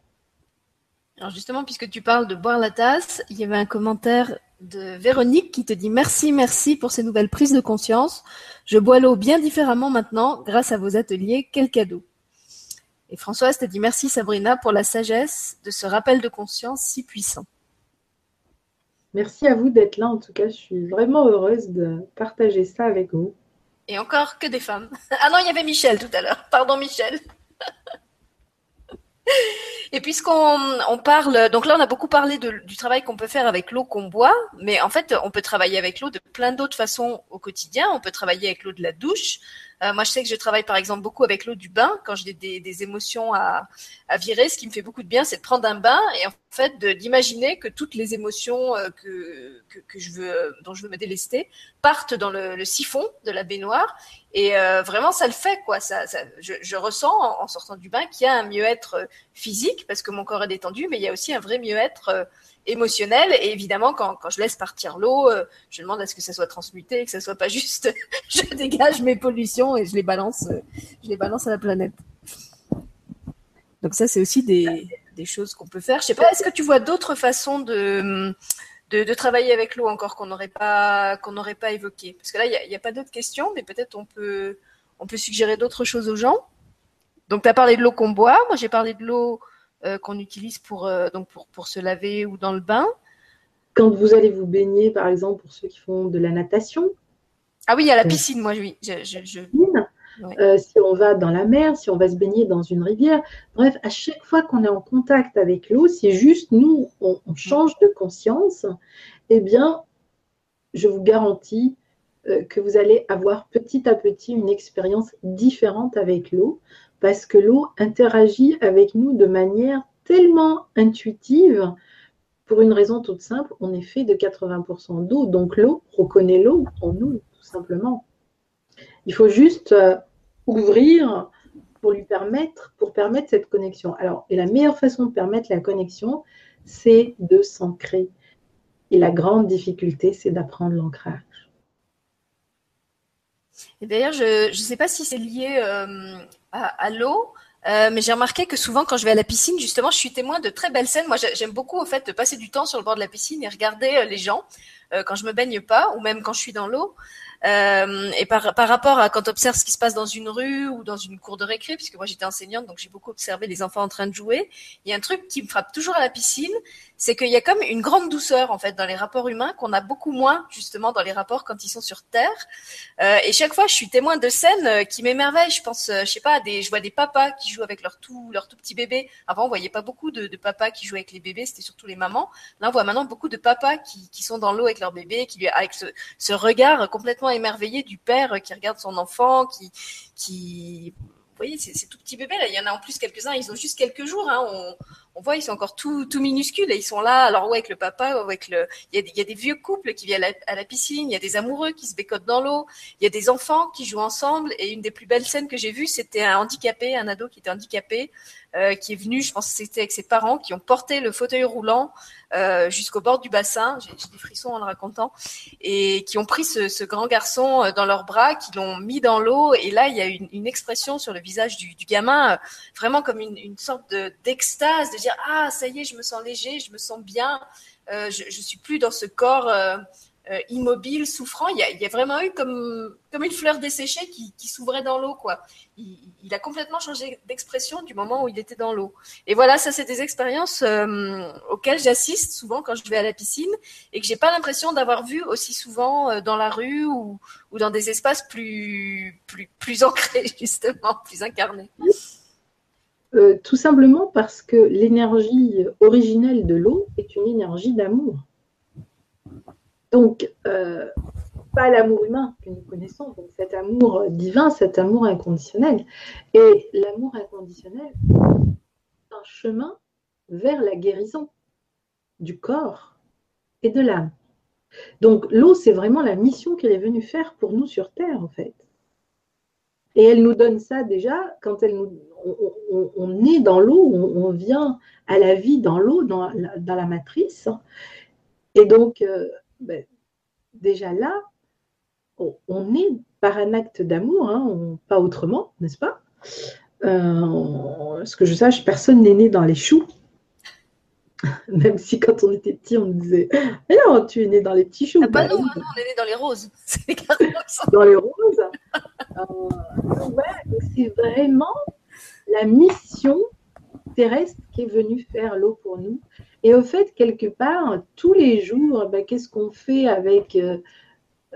Alors justement, puisque tu parles de boire la tasse, il y avait un commentaire de Véronique qui te dit merci, merci pour ces nouvelles prises de conscience. Je bois l'eau bien différemment maintenant grâce à vos ateliers. Quel cadeau. Et Françoise te dit merci Sabrina pour la sagesse de ce rappel de conscience si puissant. Merci à vous d'être là. En tout cas, je suis vraiment heureuse de partager ça avec vous. Et encore que des femmes. Ah non, il y avait Michel tout à l'heure. Pardon Michel. Et puisqu'on on parle, donc là on a beaucoup parlé du travail qu'on peut faire avec l'eau qu'on boit, mais en fait on peut travailler avec l'eau de plein d'autres façons au quotidien. On peut travailler avec l'eau de la douche, Euh, moi, je sais que je travaille par exemple beaucoup avec l'eau du bain quand j'ai des, émotions à, virer. Ce qui me fait beaucoup de bien, c'est de prendre un bain et en fait d'imaginer que toutes les émotions euh, que, que, je veux, dont je veux me délester partent dans le, siphon de la baignoire. Et euh, vraiment, ça le fait quoi. Ça, je, ressens en, sortant du bain qu'il y a un mieux-être physique parce que mon corps est détendu, mais il y a aussi un vrai mieux-être émotionnel. Et évidemment, quand, quand je laisse partir l'eau, euh, je demande à ce que ça soit transmuté, que ça soit pas juste je dégage mes pollutions et je les balance, euh, je les balance à la planète. Donc ça, c'est aussi des, des choses qu'on peut faire. Je sais pas, est-ce que tu vois d'autres façons de, de, de, travailler avec l'eau encore qu'on n'aurait pas qu'on n'aurait pas évoqué? Parce que là, il n'y a, a, pas d'autres questions, mais peut-être on peut on peut suggérer d'autres choses aux gens. Donc, tu as parlé de l'eau qu'on boit. Moi, j'ai parlé de l'eau euh, qu'on utilise pour, euh, donc pour, pour se laver ou dans le bain. Quand vous allez vous baigner, par exemple, pour ceux qui font de la natation. Ah oui, à la piscine, moi, oui. Je, je, euh, si on va dans la mer, si on va se baigner dans une rivière. Bref, à chaque fois qu'on est en contact avec l'eau, si juste nous, on, change de conscience, eh bien, je vous garantis que vous allez avoir petit à petit une expérience différente avec l'eau parce que l'eau interagit avec nous de manière tellement intuitive pour une raison toute simple, on est fait de 80% d'eau, donc l'eau reconnaît l'eau en nous, tout simplement. Il faut juste euh, ouvrir pour lui permettre, pour permettre cette connexion. Alors, et la meilleure façon de permettre la connexion, c'est de s'ancrer. Et la grande difficulté, c'est d'apprendre l'ancrage. Et d'ailleurs, je ne sais pas si c'est lié euh, à, l'eau, euh, mais j'ai remarqué que souvent, quand je vais à la piscine, justement, je suis témoin de très belles scènes. Moi, j'aime beaucoup, au fait, de passer du temps sur le bord de la piscine et regarder euh, les gens quand je me baigne pas, ou même quand je suis dans l'eau. Euh, et par, par rapport à quand on observe ce qui se passe dans une rue ou dans une cour de récré, puisque moi j'étais enseignante, donc j'ai beaucoup observé les enfants en train de jouer, il y a un truc qui me frappe toujours à la piscine, c'est qu'il y a comme une grande douceur en fait dans les rapports humains qu'on a beaucoup moins justement dans les rapports quand ils sont sur Terre. Euh, et chaque fois, je suis témoin de scènes euh, qui m'émerveillent. Je pense, je sais pas, je vois des papas qui jouent avec leur tout, leur tout petit bébé. Avant, on voyait pas beaucoup de, papas qui jouaient avec les bébés, c'était surtout les mamans. Là, on voit maintenant beaucoup de papas qui, qui sont dans l'eau avec leur bébé, qui avec ce, ce regard complètement émerveillé du père qui regarde son enfant, qui, qui vous voyez, ces, tout petits bébés là, il y en a en plus quelques-uns, ils ont juste quelques jours. Hein, on, on, voit, ils sont encore tout, minuscules et ils sont là. Alors ouais, avec le papa, avec le, il y a, des vieux couples qui viennent à la, piscine, il y a des amoureux qui se bécotent dans l'eau, il y a des enfants qui jouent ensemble. Et une des plus belles scènes que j'ai vues, c'était un handicapé, un ado qui était handicapé, euh, qui est venu, je pense que c'était avec ses parents, qui ont porté le fauteuil roulant euh, jusqu'au bord du bassin. J'ai des frissons en le racontant. Et qui ont pris ce, grand garçon euh, dans leurs bras, qui l'ont mis dans l'eau. Et là, il y a une, expression sur le visage du, gamin, vraiment comme une, une sorte d'extase, de, dire ah ça y est, je me sens léger, je me sens bien, euh, je, je suis plus dans ce corps. Euh, immobile, souffrant. Il y, a, vraiment eu comme, comme une fleur desséchée qui, s'ouvrait dans l'eau, quoi. Il, a complètement changé d'expression du moment où il était dans l'eau. Et voilà, ça, c'est des expériences euh, auxquelles j'assiste souvent quand je vais à la piscine et que j'ai pas l'impression d'avoir vu aussi souvent euh, dans la rue ou, ou dans des espaces plus, plus, plus ancrés, justement, plus incarnés. Euh, tout simplement parce que l'énergie originelle de l'eau est une énergie d'amour. Donc, euh, pas l'amour humain que nous connaissons, cet amour divin, cet amour inconditionnel. Et l'amour inconditionnel, c'est un chemin vers la guérison du corps et de l'âme. Donc l'eau, c'est vraiment la mission qu'elle est venue faire pour nous sur Terre, en fait. Et elle nous donne ça déjà quand elle nous, on, est dans l'eau, on, vient à la vie dans l'eau, dans, la matrice. Et donc, euh, ben, déjà là, on, est par un acte d'amour, hein, pas autrement, n'est-ce pas? Euh, Ce que je sache, personne n'est né dans les choux. Même si quand on était petit, on disait Mais non, tu es né dans les petits choux. Ah, bah non, on est né dans les roses. dans les roses. Euh, c'est vraiment la mission terrestre qui est venue faire l'eau pour nous. Et au fait, quelque part, tous les jours, ben, qu'est-ce qu'on fait avec euh,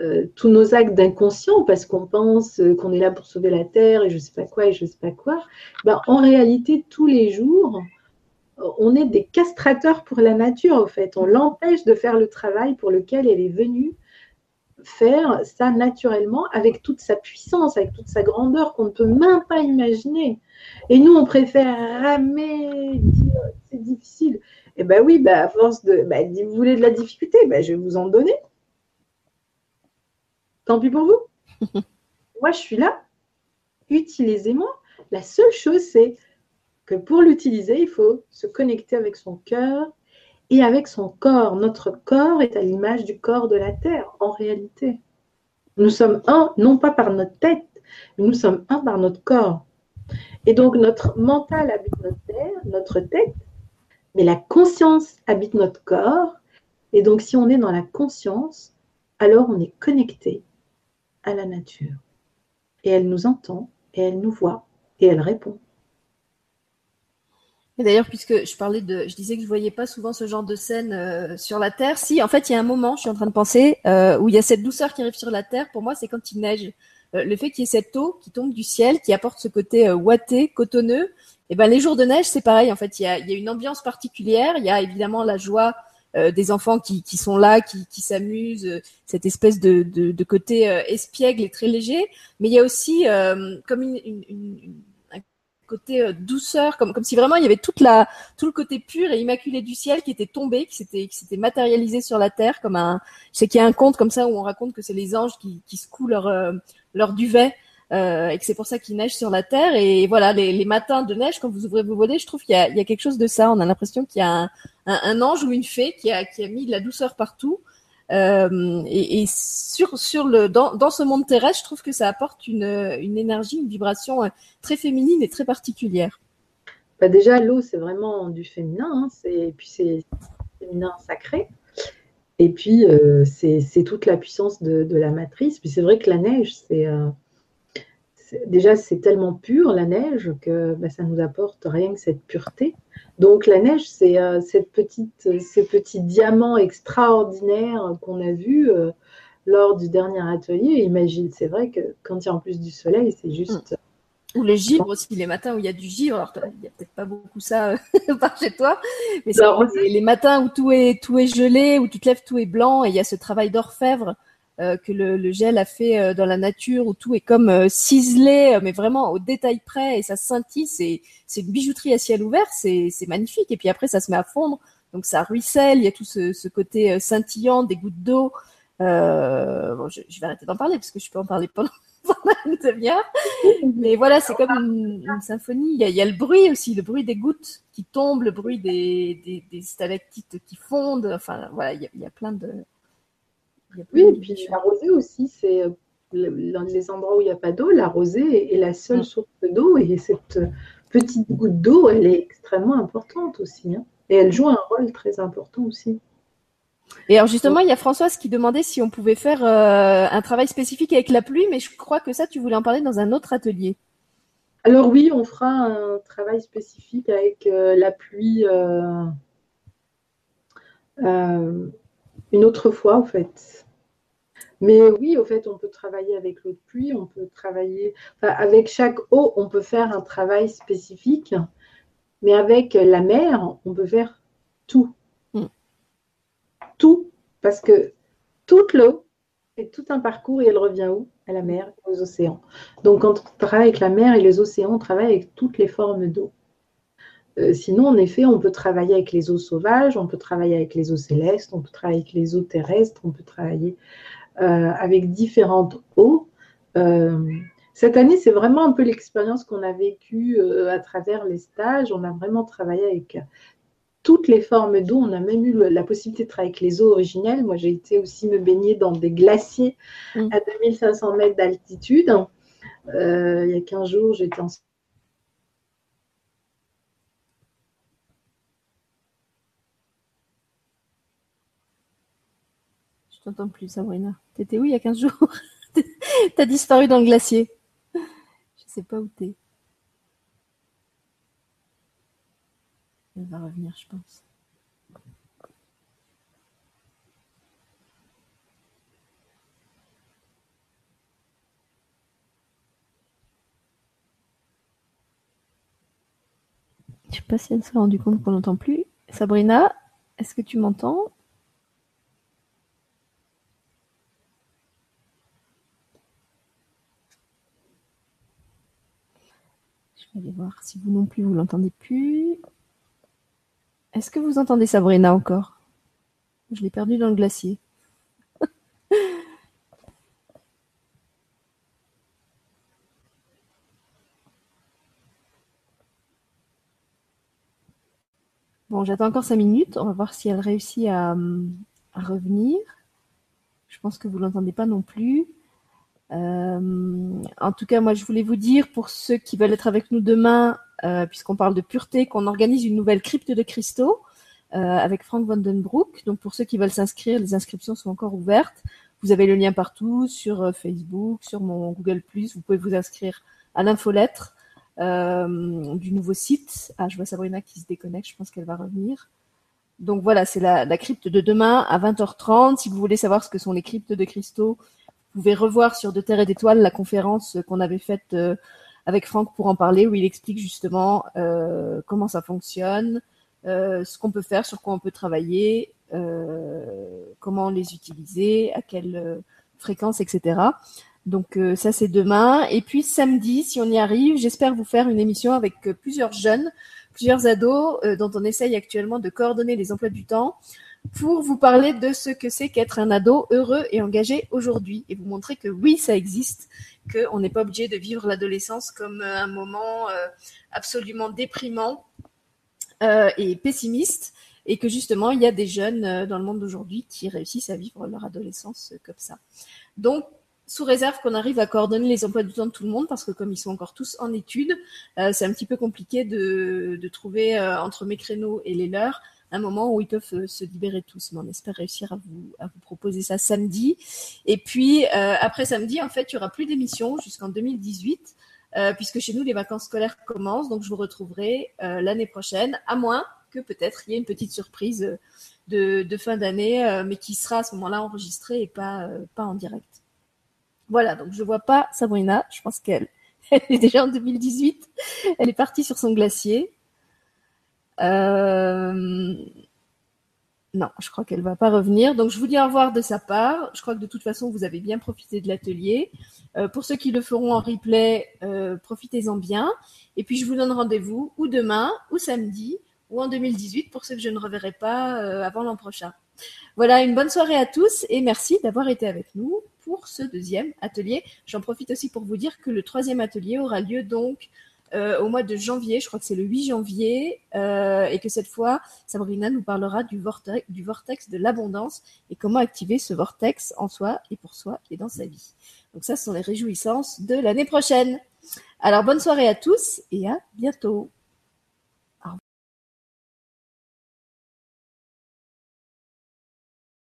euh, tous nos actes d'inconscient? Parce qu'on pense qu'on est là pour sauver la Terre et je ne sais pas quoi et je ne sais pas quoi ben, En réalité, tous les jours, on est des castrateurs pour la nature, au fait. On l'empêche de faire le travail pour lequel elle est venue faire ça naturellement avec toute sa puissance, avec toute sa grandeur qu'on ne peut même pas imaginer. Et nous, on préfère ramer, dire c'est difficile. Eh bien oui, bah, à force de. Bah, vous voulez de la difficulté, bah, je vais vous en donner. Tant pis pour vous. Moi, je suis là. Utilisez-moi. La seule chose, c'est que pour l'utiliser, il faut se connecter avec son cœur et avec son corps. Notre corps est à l'image du corps de la terre, en réalité. Nous sommes un, non pas par notre tête, mais nous sommes un par notre corps. Et donc, notre mental habite notre terre, notre tête, mais la conscience habite notre corps. Et donc, si on est dans la conscience, alors on est connecté à la nature. Et elle nous entend, et elle nous voit, et elle répond. Et d'ailleurs, puisque je parlais de, je disais que je voyais pas souvent ce genre de scène euh, sur la Terre. Si, en fait, il y a un moment, je suis en train de penser, euh, où il y a cette douceur qui arrive sur la Terre. Pour moi, c'est quand il neige. Euh, le fait qu'il y ait cette eau qui tombe du ciel, qui apporte ce côté ouaté, cotonneux, et ben les jours de neige, c'est pareil. En fait, il y a, y a une ambiance particulière. Il y a évidemment la joie des enfants qui, qui, sont là, qui, qui s'amusent, cette espèce de, de, de côté espiègle et très léger. Mais il y a aussi comme une, une, une, un côté douceur, comme, comme si vraiment il y avait toute la, tout le côté pur et immaculé du ciel qui était tombé, qui s'était, qui s'était matérialisé sur la terre, comme un. Je sais qu'il y a un conte comme ça où on raconte que c'est les anges qui, qui secouent leur, leur duvet euh, et que c'est pour ça qu'il neige sur la terre. Et voilà, les, les, matins de neige, quand vous ouvrez vos volets, je trouve qu'il y a, il y a quelque chose de ça. On a l'impression qu'il y a un, un, un, ange ou une fée qui a, qui a mis de la douceur partout. Euh, et, sur, sur le, dans, dans ce monde terrestre, je trouve que ça apporte une, une énergie, une vibration euh, très féminine et très particulière. Bah déjà, l'eau, c'est vraiment du féminin. Hein, et puis, c'est féminin sacré. Et puis, euh, c'est toute la puissance de, de, la matrice. Puis, c'est vrai que la neige, c'est euh, déjà, c'est tellement pur, la neige, que bah, ça nous apporte rien que cette pureté. Donc, la neige, c'est euh, cette petite, ces petits diamants extraordinaires qu'on a vus euh, lors du dernier atelier. Imagine, c'est vrai que quand il y a en plus du soleil, c'est juste. Ou les givre aussi, les matins où il y a du givre. Alors, il n'y a peut-être pas beaucoup ça euh, par chez toi, mais c'est les, les matins où tout est, tout est gelé, où tu te lèves, tout est blanc, et il y a ce travail d'orfèvre euh, que le, gel a fait euh, dans la nature où tout est comme euh, ciselé, mais vraiment au détail près et ça scintille. C'est, une bijouterie à ciel ouvert, c'est, magnifique. Et puis après, ça se met à fondre, donc ça ruisselle. Il y a tout ce, côté scintillant des gouttes d'eau. bon, je, vais arrêter d'en parler parce que je peux en parler pendant, une demi-heure. Mais voilà, c'est comme une, symphonie. Il y, a, le bruit aussi, le bruit des gouttes qui tombent, le bruit des, stalactites qui fondent. Enfin, voilà, il y a plein de oui, et puis la rosée aussi, c'est dans les endroits où il n'y a pas d'eau, la rosée est la seule mm. source d'eau et cette petite goutte d'eau, elle est extrêmement importante aussi. Hein. Et elle joue un rôle très important aussi. Et alors justement, il y a Françoise qui demandait si on pouvait faire euh, un travail spécifique avec la pluie, mais je crois que ça, tu voulais en parler dans un autre atelier. Alors oui, on fera un travail spécifique avec euh, la pluie euh, euh une autre fois, en fait. Mais oui, au fait, on peut travailler avec l'eau de pluie, on peut travailler. Enfin, avec chaque eau, on peut faire un travail spécifique, mais avec la mer, on peut faire tout. Mm. Tout. Parce que toute l'eau fait tout un parcours et elle revient où? À la mer, aux océans. Donc, quand on travaille avec la mer et les océans, on travaille avec toutes les formes d'eau. Euh, sinon, en effet, on peut travailler avec les eaux sauvages, on peut travailler avec les eaux célestes, on peut travailler avec les eaux terrestres, on peut travailler euh, avec différentes eaux. Euh, cette année, c'est vraiment un peu l'expérience qu'on a vécue à travers les stages. On a vraiment travaillé avec toutes les formes d'eau. On a même eu la possibilité de travailler avec les eaux originelles. Moi, j'ai été aussi me baigner dans des glaciers mmh. à 2500 mètres d'altitude. il y a 15 jours, j'étais en t'entends plus, Sabrina. T'étais où il y a 15 jours T'as disparu dans le glacier. Je sais pas où t'es. Elle va revenir, je pense. Je sais pas si elle s'est rendue compte qu'on n'entend plus. Sabrina, est-ce que tu m'entends? Je voir si vous non plus vous l'entendez plus. Est-ce que vous entendez Sabrina encore? Je l'ai perdue dans le glacier. Bon, j'attends encore cinq minutes. On va voir si elle réussit à, revenir. Je pense que vous ne l'entendez pas non plus. Euh, en tout cas, moi, je voulais vous dire, pour ceux qui veulent être avec nous demain, euh, puisqu'on parle de pureté, qu'on organise une nouvelle crypte de cristaux euh, avec Frank Vandenbroek. Donc, pour ceux qui veulent s'inscrire, les inscriptions sont encore ouvertes. Vous avez le lien partout, sur Facebook, sur mon Google+. Vous pouvez vous inscrire à l'infolettre. Du nouveau site. Ah, je vois Sabrina qui se déconnecte, je pense qu'elle va revenir. Donc voilà, c'est la, crypte de demain à 20h30. Si vous voulez savoir ce que sont les cryptes de cristaux, pouvez revoir sur De Terre et d'Étoiles la conférence qu'on avait faite euh, avec Franck pour en parler, où il explique justement euh, comment ça fonctionne, euh, ce qu'on peut faire, sur quoi on peut travailler, comment les utiliser, à quelle fréquence, etc. Donc euh, ça c'est demain. Et puis samedi, si on y arrive, j'espère vous faire une émission avec plusieurs jeunes, plusieurs ados euh, dont on essaye actuellement de coordonner les emplois du temps pour vous parler de ce que c'est qu'être un ado heureux et engagé aujourd'hui et vous montrer que oui, ça existe, qu'on n'est pas obligé de vivre l'adolescence comme un moment absolument déprimant et pessimiste et que justement, il y a des jeunes dans le monde d'aujourd'hui qui réussissent à vivre leur adolescence comme ça. Donc, sous réserve qu'on arrive à coordonner les emplois du temps de tout le monde, parce que comme ils sont encore tous en études, euh, c'est un petit peu compliqué de, trouver euh, entre mes créneaux et les leurs un moment où ils peuvent euh, se libérer tous. Mais on espère réussir à vous, à vous proposer ça samedi. Et puis après samedi, en fait, il y aura plus d'émissions jusqu'en 2018, puisque chez nous les vacances scolaires commencent. Donc je vous retrouverai l'année prochaine, à moins que peut-être il y ait une petite surprise de, fin d'année, mais qui sera à ce moment-là enregistrée et pas, pas en direct. Voilà, donc je vois pas Sabrina. Je pense qu'elle est déjà en 2018. Elle est partie sur son glacier. Euh, non, je crois qu'elle va pas revenir. Donc je vous dis au revoir de sa part. Je crois que de toute façon, vous avez bien profité de l'atelier. Euh, pour ceux qui le feront en replay, euh, profitez-en bien. Et puis je vous donne rendez-vous ou demain, ou samedi, ou en 2018 pour ceux que je ne reverrai pas avant l'an prochain. Voilà, une bonne soirée à tous et merci d'avoir été avec nous pour ce deuxième atelier. J'en profite aussi pour vous dire que le troisième atelier aura lieu donc au mois de janvier, je crois que c'est le 8 janvier, euh, et que cette fois, Sabrina nous parlera du vortex de l'abondance et comment activer ce vortex en soi et pour soi et dans sa vie. Donc ça, ce sont les réjouissances de l'année prochaine. Alors bonne soirée à tous et à bientôt.